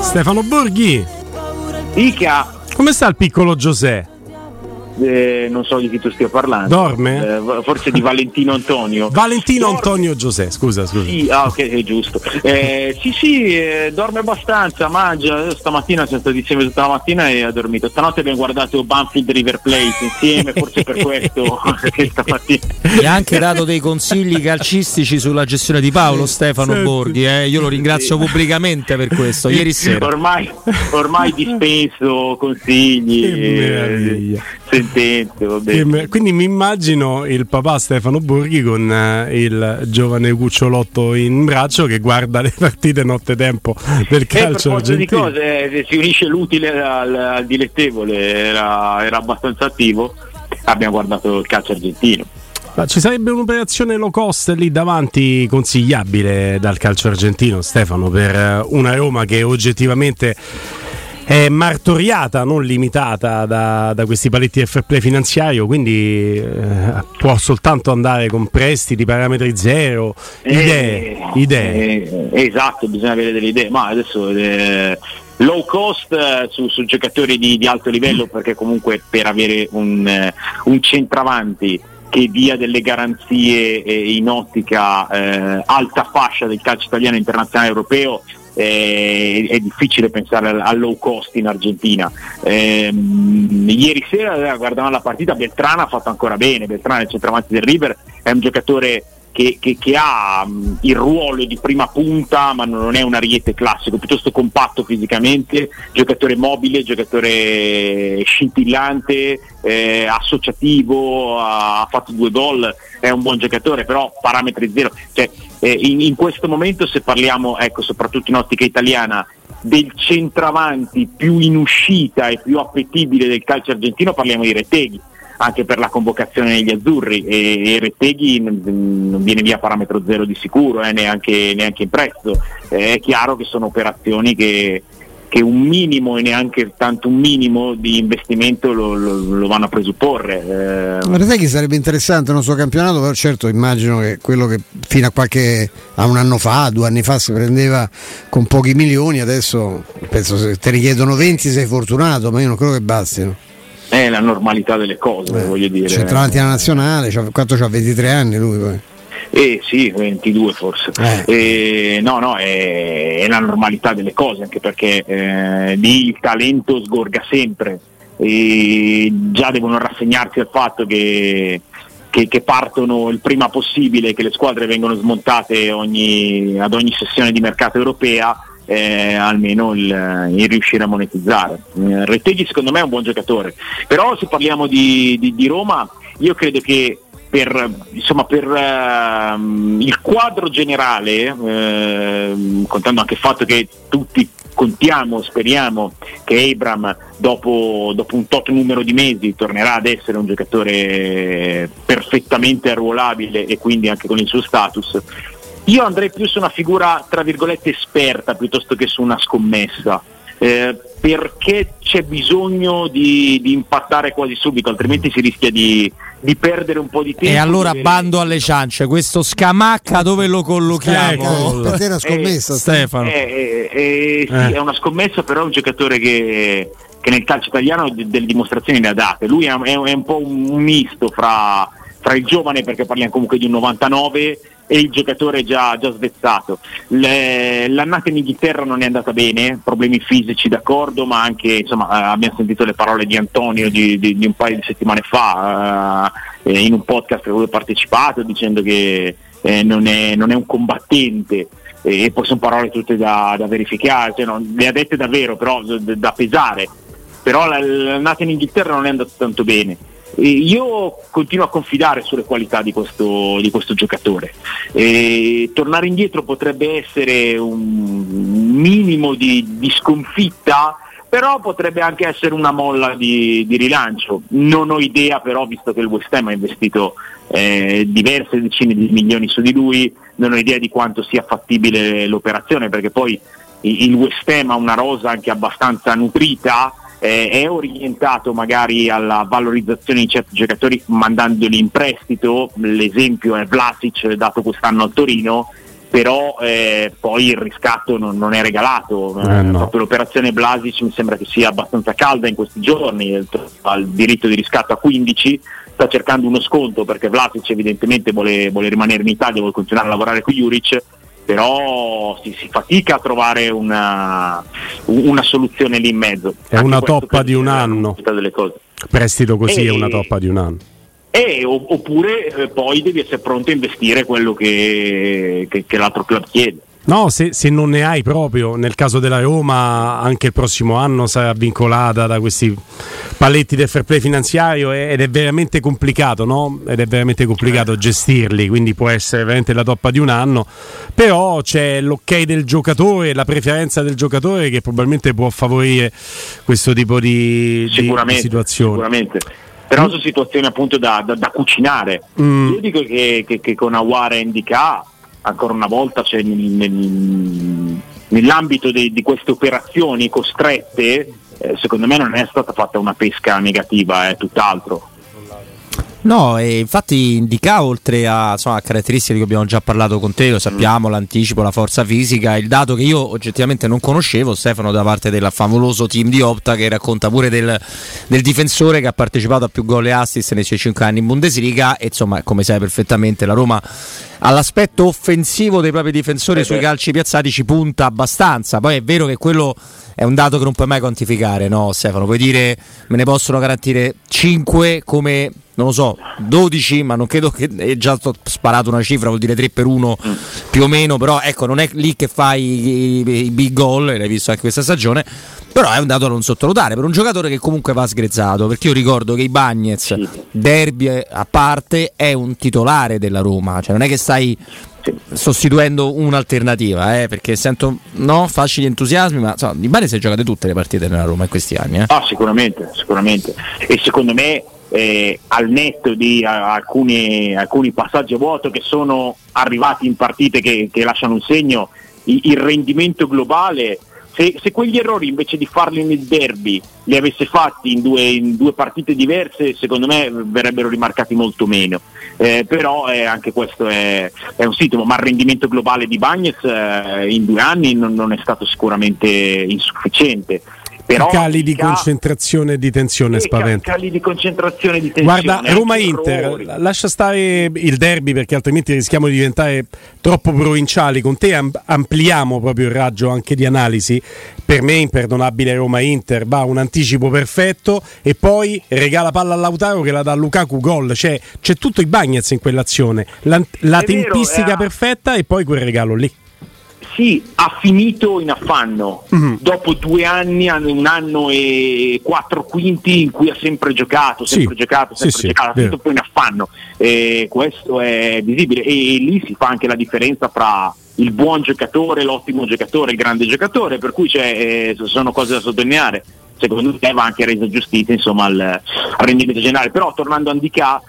Stefano Borghi, Ica, come sta il piccolo Giuseppe? Eh, non so di chi tu stia parlando. Dorme? Eh, forse di Valentino Antonio. Valentino Dorme- Antonio Giuseppe, scusa, scusa. Sì, ah, ok, è giusto. Eh, sì, sì, eh, dorme abbastanza, mangia. Stamattina siamo stati insieme tutta la mattina e ha dormito. Stanotte abbiamo guardato Banfield River Plate insieme, forse per questo che stamattina. Mi ha anche dato dei consigli calcistici sulla gestione di Paolo Stefano Senti. Borghi. eh. Io lo ringrazio pubblicamente per questo. Ieri sera. Ormai, ormai dispenso consigli, Che meraviglia. Sentenze, va Che bene. me- Quindi mi immagino il papà Stefano Borghi con eh, il giovane cucciolotto in braccio che guarda le partite nottetempo del Eh, calcio forza di argentino. cose eh, si unisce l'utile al, al dilettevole, era, era abbastanza attivo. Abbiamo guardato il calcio argentino. Ma ci sarebbe un'operazione low cost lì davanti consigliabile dal calcio argentino, Stefano, per eh, una Roma che oggettivamente è martoriata, non limitata da, da questi paletti del fair play finanziario, quindi eh, può soltanto andare con prestiti, parametri zero, idee, Eh, idee. eh, esatto, bisogna avere delle idee, ma adesso eh, low cost eh, su, su giocatori di, di alto livello perché comunque per avere un, eh, un centravanti che dia delle garanzie eh, in ottica eh, alta fascia del calcio italiano internazionale europeo eh, è difficile pensare al, al low cost in Argentina. Ehm, ieri sera eh, guardavamo la partita, Beltrana ha fatto ancora bene, Beltrana il centravanti del River è un giocatore che, che- che ha mh, il ruolo di prima punta, ma non è un ariete classico, piuttosto compatto fisicamente, giocatore mobile, giocatore scintillante, eh, associativo, ha, ha fatto due gol, è un buon giocatore, però parametri zero. Cioè, eh, in, in questo momento se parliamo, ecco, soprattutto in ottica italiana, del centravanti più in uscita e più appetibile del calcio argentino, parliamo di Retteghi anche per la convocazione negli azzurri e, e Retteghi non, viene via parametro zero di sicuro, eh, neanche, neanche in prezzo. Eh, è chiaro che sono operazioni che, che un minimo e neanche tanto un minimo di investimento lo, lo- lo vanno a presupporre. Eh, Ma sai che sarebbe interessante il nostro campionato, però certo immagino che quello che fino a qualche a un anno fa, due anni fa si prendeva con pochi milioni, adesso penso se te richiedono 20 sei fortunato, ma io non credo che bastino. è la normalità delle cose, voglio dire. Centravanti alla nazionale, c'ha- quanto c'ha 23 anni lui poi. Eh sì, 22 forse. Eh, no, no, è, è la normalità delle cose, anche perché eh, lì il talento sgorga sempre e già devono rassegnarsi al fatto che, che- che partono il prima possibile, che le squadre vengono smontate ogni- ad ogni sessione di mercato europea. eh, almeno il, il riuscire a monetizzare. Eh, Retteghi secondo me è un buon giocatore, però se parliamo di, di- di Roma io credo che per, insomma, per ehm, il quadro generale, ehm, contando anche il fatto che tutti contiamo, speriamo che Abram dopo, dopo un tot numero di mesi tornerà ad essere un giocatore perfettamente arruolabile e quindi anche con il suo status. Io andrei più su una figura, tra virgolette, esperta piuttosto che su una scommessa. Eh, perché c'è bisogno di, di, impattare quasi subito, altrimenti si rischia di, di perdere un po' di tempo. E allora bando alle ciance, questo scamacca dove lo collochiamo? Per te è una scommessa, eh, Stefano. Eh, eh, sì, è una scommessa, però è un giocatore che, che nel calcio italiano delle dimostrazioni ne ha date. Lui è, è, è un po' un misto fra, fra il giovane, perché parliamo comunque di un 99 e il giocatore già, già svezzato. Le, l'annata in Inghilterra non è andata bene, problemi fisici d'accordo, ma anche insomma, eh, abbiamo sentito le parole di Antonio di, di, di un paio di settimane fa eh, in un podcast a cui ho partecipato dicendo che eh, non, è, non, è, un combattente e poi sono parole tutte da, da verificare, cioè, non, le ha dette davvero però da, da pesare, però l'annata in Inghilterra non è andata tanto bene io continuo a confidare sulle qualità di questo, di questo giocatore. E tornare indietro potrebbe essere un minimo di, di, sconfitta, però potrebbe anche essere una molla di, di, rilancio. Non ho idea però, visto che il West Ham ha investito eh, diverse decine di milioni su di lui, non ho idea di quanto sia fattibile l'operazione, perché poi il West Ham ha una rosa anche abbastanza nutrita eh, è orientato magari alla valorizzazione di certi giocatori mandandoli in prestito, l'esempio è Vlasic dato quest'anno al Torino, però eh, poi il riscatto non, non è regalato, eh, no. proprio l'operazione Vlasic mi sembra che sia abbastanza calda in questi giorni, ha il diritto di riscatto a 15, sta cercando uno sconto perché Vlasic evidentemente vuole, vuole rimanere in Italia, vuole continuare a lavorare con Juric però si, si, fatica a trovare una, una, soluzione lì in mezzo. È Anche una toppa di un anno. Prestito così e, è una toppa di un anno. E, oppure eh, poi devi essere pronto a investire quello che, che, che l'altro club chiede. No, se, se, non ne hai proprio, nel caso della Roma, anche il prossimo anno sarà vincolata da questi paletti del fair play finanziario ed è veramente complicato, no? Ed è veramente complicato eh. gestirli, quindi può essere veramente la toppa di un anno, però c'è l'ok del giocatore, la preferenza del giocatore che probabilmente può favorire questo tipo di, di, di situazioni. Sicuramente. Però mm. sono situazioni appunto da, da, da cucinare. Mm. Io dico che, che, che con Aware e Indica ancora una volta cioè, nel, nell'ambito di, di, queste operazioni costrette, eh, secondo me non è stata fatta una pesca negativa, è tutt'altro. No, e infatti indica oltre a, insomma, a, caratteristiche di cui abbiamo già parlato con te, lo sappiamo, mm. l'anticipo, la forza fisica, il dato che io oggettivamente non conoscevo, Stefano, da parte del favoloso team di Opta che racconta pure del, del difensore che ha partecipato a più gol e assist nei suoi 5 anni in Bundesliga e insomma, come sai perfettamente, la Roma all'aspetto offensivo dei propri difensori eh sui calci piazzati ci punta abbastanza. Poi è vero che quello è un dato che non puoi mai quantificare, no Stefano? Puoi dire me ne possono garantire 5 come non lo so, 12, ma non credo che è già sparato una cifra, vuol dire 3 per 1 mm. più o meno, però ecco, non è lì che fai i, i, big goal, l'hai visto anche questa stagione, però è un dato da non sottovalutare per un giocatore che comunque va sgrezzato, perché io ricordo che i Bagnets, derby a parte, è un titolare della Roma, cioè non è che stai sostituendo un'alternativa, eh, perché sento no, facili entusiasmi, ma insomma, di base si è giocate tutte le partite nella Roma in questi anni. Eh. Ah, sicuramente, sicuramente. E secondo me eh, al netto di a, alcuni, alcuni, passaggi a vuoto che sono arrivati in partite che, che lasciano un segno, il, il rendimento globale se, se, quegli errori invece di farli nel derby li avesse fatti in due, in due partite diverse, secondo me verrebbero rimarcati molto meno. Eh, però eh, anche questo è, è, un sintomo, ma il rendimento globale di Bagnes eh, in due anni non, non, è stato sicuramente insufficiente. Però cali di concentrazione e di tensione spaventa. Cali di concentrazione e di tensione. Guarda, Roma-Inter, lascia stare il derby perché altrimenti rischiamo di diventare troppo provinciali. Con te ampliamo proprio il raggio anche di analisi. Per me imperdonabile Roma-Inter, va un anticipo perfetto e poi regala palla a Lautaro che la dà a Lukaku gol. Cioè, c'è tutto i Bagnets in quell'azione. La, la tempistica vero, perfetta e poi quel regalo lì sì, ha finito in affanno mm-hmm. dopo due anni, un anno e quattro quinti in cui ha sempre giocato, sempre sì. giocato, sempre sì, giocato, ha finito poi in affanno. E questo è visibile e, e lì si fa anche la differenza fra il buon giocatore, l'ottimo giocatore, il grande giocatore, per cui eh, sono cose da sottolineare. Secondo me va anche resa giustizia insomma, al, al rendimento generale. Però tornando a Andicà,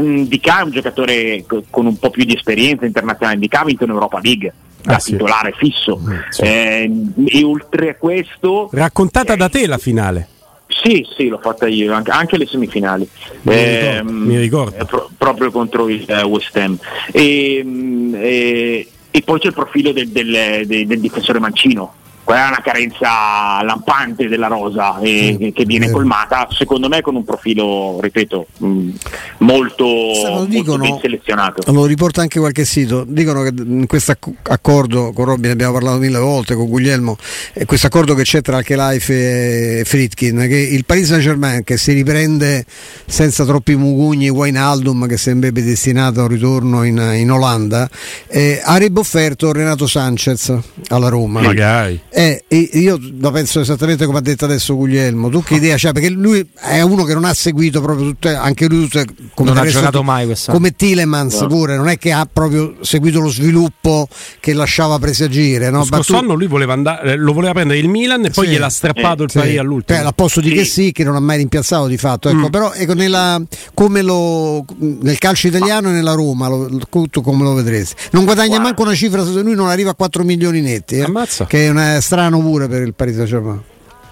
Di Ca è un giocatore co- con un po' più di esperienza internazionale, Di Ca ha vinto in Europa League da Ah, sì. titolare fisso. Mm, sì. Eh, e oltre a questo, Raccontata Eh, da te la finale. sì, sì, l'ho fatta io, anche, anche le semifinali. Mi Ehm, ricordo, mi ricordo. eh, pro- proprio contro il eh, West Ham. E, mm, e- e poi c'è il profilo del, del- del- del difensore mancino. Quella è una carenza lampante della rosa e- Mm, che viene vero. colmata, secondo me, con un profilo, ripeto, mm, molto, molto dicono- ben selezionato. Lo riporta anche qualche sito. Dicono che in questo acc- accordo con Robin abbiamo parlato mille volte, con Guglielmo, e questo accordo che c'è tra Alkelife e Fritkin, che il Paris Saint Germain che si riprende senza troppi mugugni Wijnaldum che sembrerebbe destinato a un ritorno in, in Olanda, eh, avrebbe offerto Renato Sanchez alla Roma. Magari. Eh, e io la penso esattamente come ha detto adesso Guglielmo. Tu che idea c'hai? Perché lui è uno che non ha seguito proprio tutte, anche lui tutte, come Non ha giocato mai quest'anno. Come Tilemans No. pure, non è che ha proprio seguito lo sviluppo che lasciava presagire. No? Lo scorso Ma tu- anno lui voleva andare, eh, lo voleva prendere il Milan e poi Sì. gliel'ha strappato il sì, Paris all'ultimo. cioè, al posto di Sì. che sì, che non ha mai rimpiazzato di fatto. Ecco, Mm. Però ecco, nella, come lo, nel calcio italiano e nella Roma, lo, tu come lo vedresti? Non guadagna Guarda. manco una cifra, se lui non arriva a 4 milioni netti, eh, Ammazza. che è una- strano pure per il Paris Saint-Germain.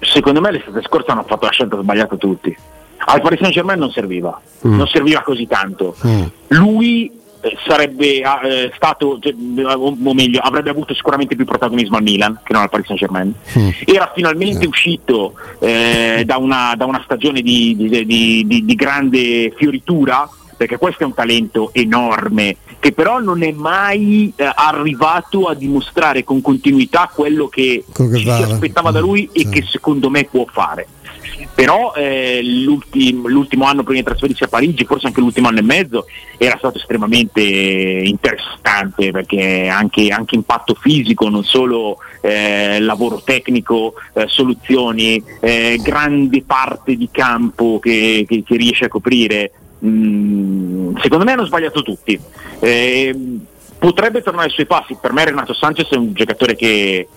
Secondo me l'estate scorsa hanno fatto la scelta sbagliata tutti. Al Paris Saint Germain non serviva, Mm. non serviva così tanto. Mm. Lui eh, sarebbe ah, eh, stato, cioè, o o meglio, avrebbe avuto sicuramente più protagonismo al Milan che non al Paris Saint Germain. Mm. Era finalmente uscito eh, da, una, da una stagione di- di- di- di grande fioritura, perché questo è un talento enorme, che però non è mai eh, arrivato a dimostrare con continuità quello che, Quello che ci si vale. aspettava da lui e Sì. che secondo me può fare. Però eh, l'ultim- l'ultimo anno prima di trasferirsi a Parigi, forse anche l'ultimo anno e mezzo, era stato estremamente interessante perché anche, anche impatto fisico, non solo eh, lavoro tecnico, eh, soluzioni, eh, grande parte di campo che, che- che riesce a coprire. Mm, secondo me hanno sbagliato tutti. Eh, potrebbe tornare ai suoi passi. Per me Renato Sanchez è un giocatore che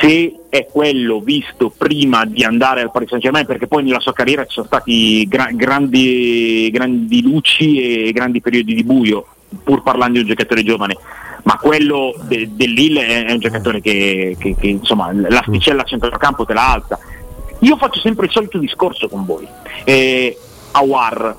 se è quello visto prima di andare al Paris Saint Germain, perché poi nella sua carriera ci sono stati gra- grandi, grandi luci e grandi periodi di buio, pur parlando di un giocatore giovane, ma quello de- dell'Ille è, è un giocatore che, che- che, insomma l'asticella a centrocampo te la alza. Io faccio sempre il solito discorso con voi. Eh, Awar,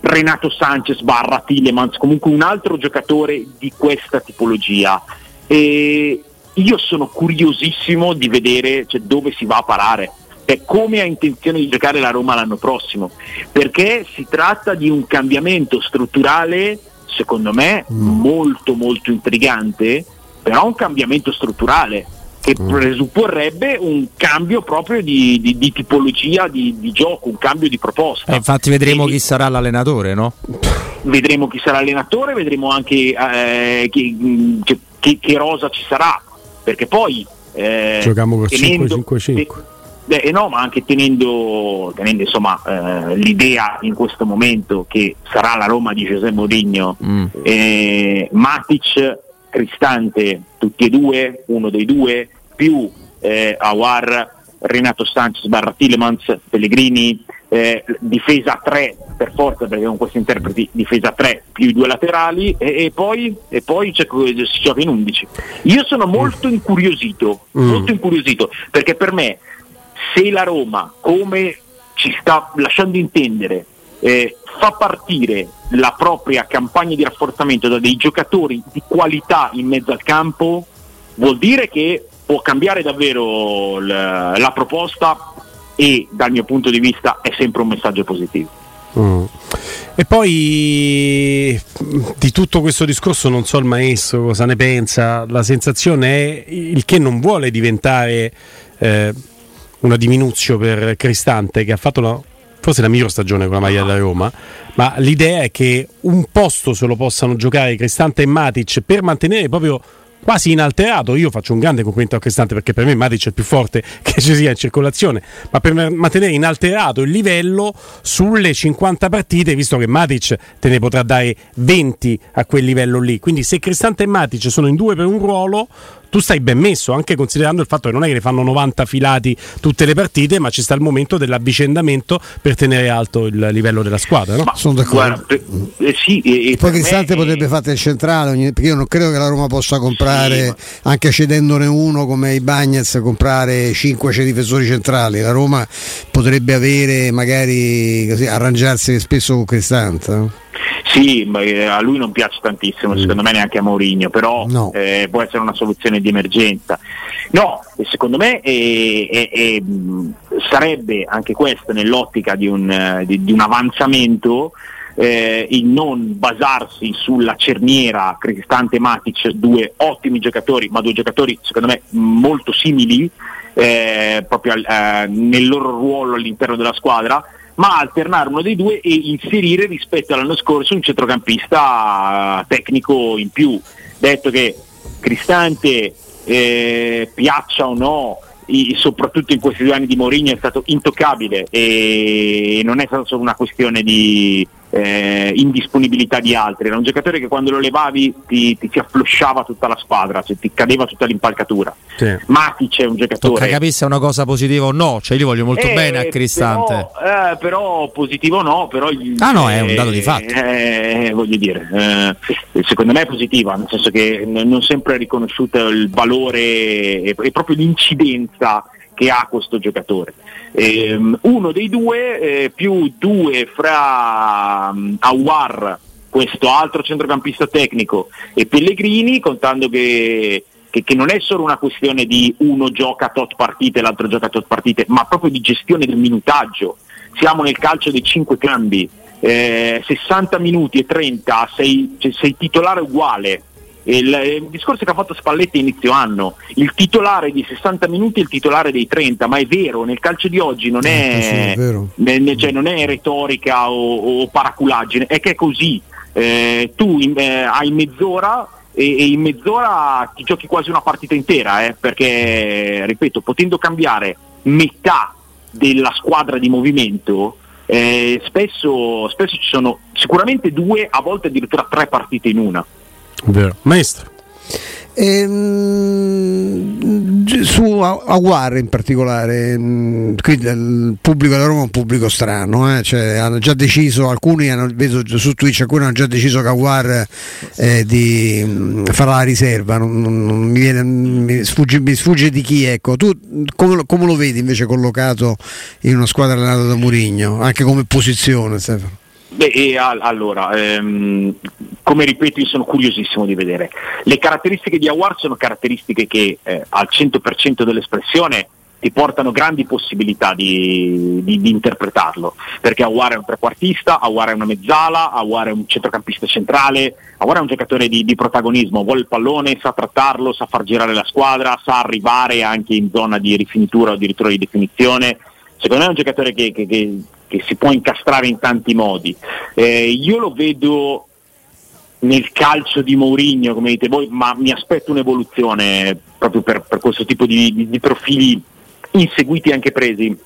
Renato Sanchez barra Tillemans, comunque un altro giocatore di questa tipologia. E io sono curiosissimo di vedere cioè, dove si va a parare e come ha intenzione di giocare la Roma l'anno prossimo, perché si tratta di un cambiamento strutturale, secondo me, molto molto intrigante, però un cambiamento strutturale che presupporrebbe un cambio proprio di, di- di tipologia di, di gioco, un cambio di proposta. Eh, infatti vedremo E- chi sarà l'allenatore, no? vedremo chi sarà allenatore, vedremo anche eh, chi- mh, che, che- che rosa ci sarà, perché poi eh, Giochiamo col tenendo- 5-5-5. te- beh, eh no, ma anche tenendo, tenendo, insomma, eh, l'idea in questo momento che sarà la Roma di Giuseppe Mourinho, Mm. eh, Matic, Cristante, tutti e due, uno dei due, più eh, Awar, Renato Sanchez barra Tillemans, Pellegrini, eh, difesa a 3 per forza perché con questi interpreti difesa a 3 più i due laterali e, e poi, e poi c'è- si gioca in 11. Io sono molto incuriosito, Mm. molto incuriosito perché per me se la Roma, come ci sta lasciando intendere, eh, fa partire la propria campagna di rafforzamento da dei giocatori di qualità in mezzo al campo, vuol dire che può cambiare davvero l- la proposta e dal mio punto di vista è sempre un messaggio positivo. Mm. E poi di tutto questo discorso non so il maestro cosa ne pensa, la sensazione è il che non vuole diventare eh, una diminuzio per Cristante che ha fatto la- forse la miglior stagione con la maglia della Roma, ma l'idea è che un posto se lo possano giocare Cristante e Matic per mantenere proprio quasi inalterato. Io faccio un grande complimento a Cristante perché per me Matic è il più forte che ci sia in circolazione, ma per mantenere inalterato il livello sulle 50 partite, visto che Matic te ne potrà dare 20 a quel livello lì. Quindi se Cristante e Matic sono in due per un ruolo, tu stai ben messo, anche considerando il fatto che non è che ne fanno 90 filati tutte le partite, ma ci sta il momento dell'avvicendamento per tenere alto il livello della squadra. No? Ma sono d'accordo. Guarda, eh, sì, e, e poi Cristante potrebbe è... fare il centrale, perché io non credo che la Roma possa comprare, sì, ma... anche cedendone uno come i Bagnets, comprare 5 difensori centrali. La Roma potrebbe avere magari così, arrangiarsi spesso con Cristante. No? Sì, eh, a lui non piace tantissimo, mm. secondo me neanche a Mourinho, però no. eh, può essere una soluzione di emergenza. No, secondo me eh, eh, sarebbe anche questo nell'ottica di un, di, di un avanzamento eh, il non basarsi sulla cerniera Cristante Matic, due ottimi giocatori, ma due giocatori secondo me molto simili eh, proprio eh, nel loro ruolo all'interno della squadra, ma alternare uno dei due e inserire rispetto all'anno scorso un centrocampista tecnico in più. Detto che Cristante eh, piaccia o no, soprattutto in questi due anni di Mourinho è stato intoccabile e non è stata solo una questione di eh, indisponibilità di altri, era un giocatore che quando lo levavi ti, ti, ti afflosciava tutta la squadra, cioè ti cadeva tutta l'impalcatura. Sì. Matic è un giocatore. Tocca capire se è una cosa positiva o no, cioè io voglio molto eh, bene a Cristante. Però, eh, però, positivo no, però Ah no, è un dato di fatto. Eh, voglio dire, eh, secondo me è positiva, nel senso che non sempre è riconosciuto il valore e proprio l'incidenza che ha questo giocatore. Eh, uno dei due eh, più due fra um, Awar, questo altro centrocampista tecnico, e Pellegrini, contando che, che, che, non è solo una questione di uno gioca tot partite e l'altro gioca tot partite, ma proprio di gestione del minutaggio. Siamo nel calcio dei cinque cambi. Eh, 60 minuti e 30 sei, sei titolare uguale il, il, discorso che ha fatto Spalletti inizio anno, il titolare di 60 minuti e il titolare dei 30, ma è vero, nel calcio di oggi non è, eh, è ne, cioè, non è retorica o, o, paraculaggine, è che è così. Eh, tu in, eh, hai mezz'ora e, e, in mezz'ora ti giochi quasi una partita intera, eh, perché, ripeto, potendo cambiare metà della squadra di movimento, eh, spesso, spesso ci sono sicuramente due, a volte addirittura tre partite in una. Vero. Maestro. Ehm, su Aguare in particolare, mm, il pubblico della Roma è un pubblico strano, eh? cioè, hanno già deciso, alcuni hanno, vedo su Twitch, alcuni hanno già deciso che Aguar eh, di, mm, farà la riserva, non, non, mi, viene, mi, sfugge, mi, sfugge, di chi, ecco. tu come, come, lo vedi invece collocato in una squadra allenata da Murigno, anche come posizione Stefano? Beh, allora, ehm, come ripeto, io sono curiosissimo di vedere. Le caratteristiche di Awar sono caratteristiche che eh, al 100% dell'espressione ti portano grandi possibilità di, di, di, interpretarlo, perché Awar è un trequartista, Awar è una mezzala, Awar è un centrocampista centrale, Awar è un giocatore di, di, protagonismo, vuole il pallone, sa trattarlo, sa far girare la squadra, sa arrivare anche in zona di rifinitura o addirittura di definizione. Secondo me è un giocatore che, che, che che si può incastrare in tanti modi. Eh, io lo vedo nel calcio di Mourinho, come dite voi, ma mi aspetto un'evoluzione proprio per, per questo tipo di, di, di, profili inseguiti e anche presi.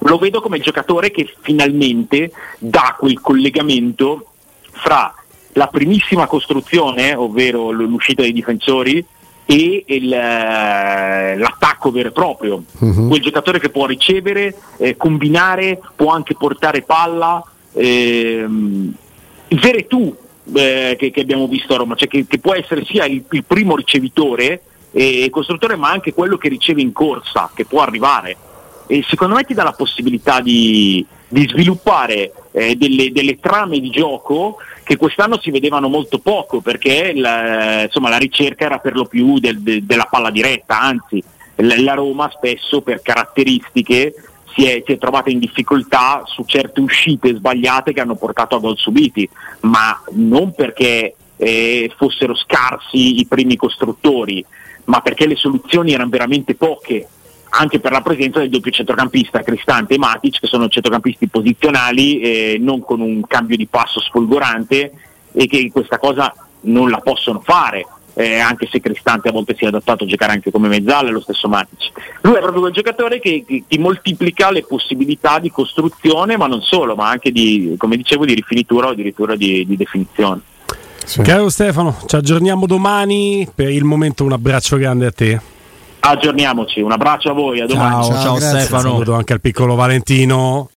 Lo vedo come giocatore che finalmente dà quel collegamento fra la primissima costruzione, ovvero l'uscita dei difensori, e il, eh, l'attacco vero e proprio, uh-huh. quel giocatore che può ricevere, eh, combinare, può anche portare palla, ehm, il Veretù eh, che, che, abbiamo visto a Roma, cioè che, che può essere sia il, il primo ricevitore e costruttore ma anche quello che riceve in corsa, che può arrivare. E secondo me ti dà la possibilità di, di sviluppare eh, delle, delle, trame di gioco che quest'anno si vedevano molto poco perché la, insomma, la ricerca era per lo più del, de, della palla diretta, anzi la Roma spesso per caratteristiche si è, si è, trovata in difficoltà su certe uscite sbagliate che hanno portato a gol subiti, ma non perché eh, fossero scarsi i primi costruttori, ma perché le soluzioni erano veramente poche anche per la presenza del doppio centrocampista Cristante e Matic che sono centrocampisti posizionali eh, non con un cambio di passo sfolgorante e che questa cosa non la possono fare eh, anche se Cristante a volte si è adattato a giocare anche come mezzale lo stesso Matic lui è proprio quel giocatore che, che ti moltiplica le possibilità di costruzione ma non solo ma anche di come dicevo di rifinitura o addirittura di, di definizione Sì. Caro Stefano, ci aggiorniamo domani. Per il momento un abbraccio grande a te. Aggiorniamoci, un abbraccio a voi, a domani. Ciao, Ciao, ciao. Stefano. Saluto anche al piccolo Valentino.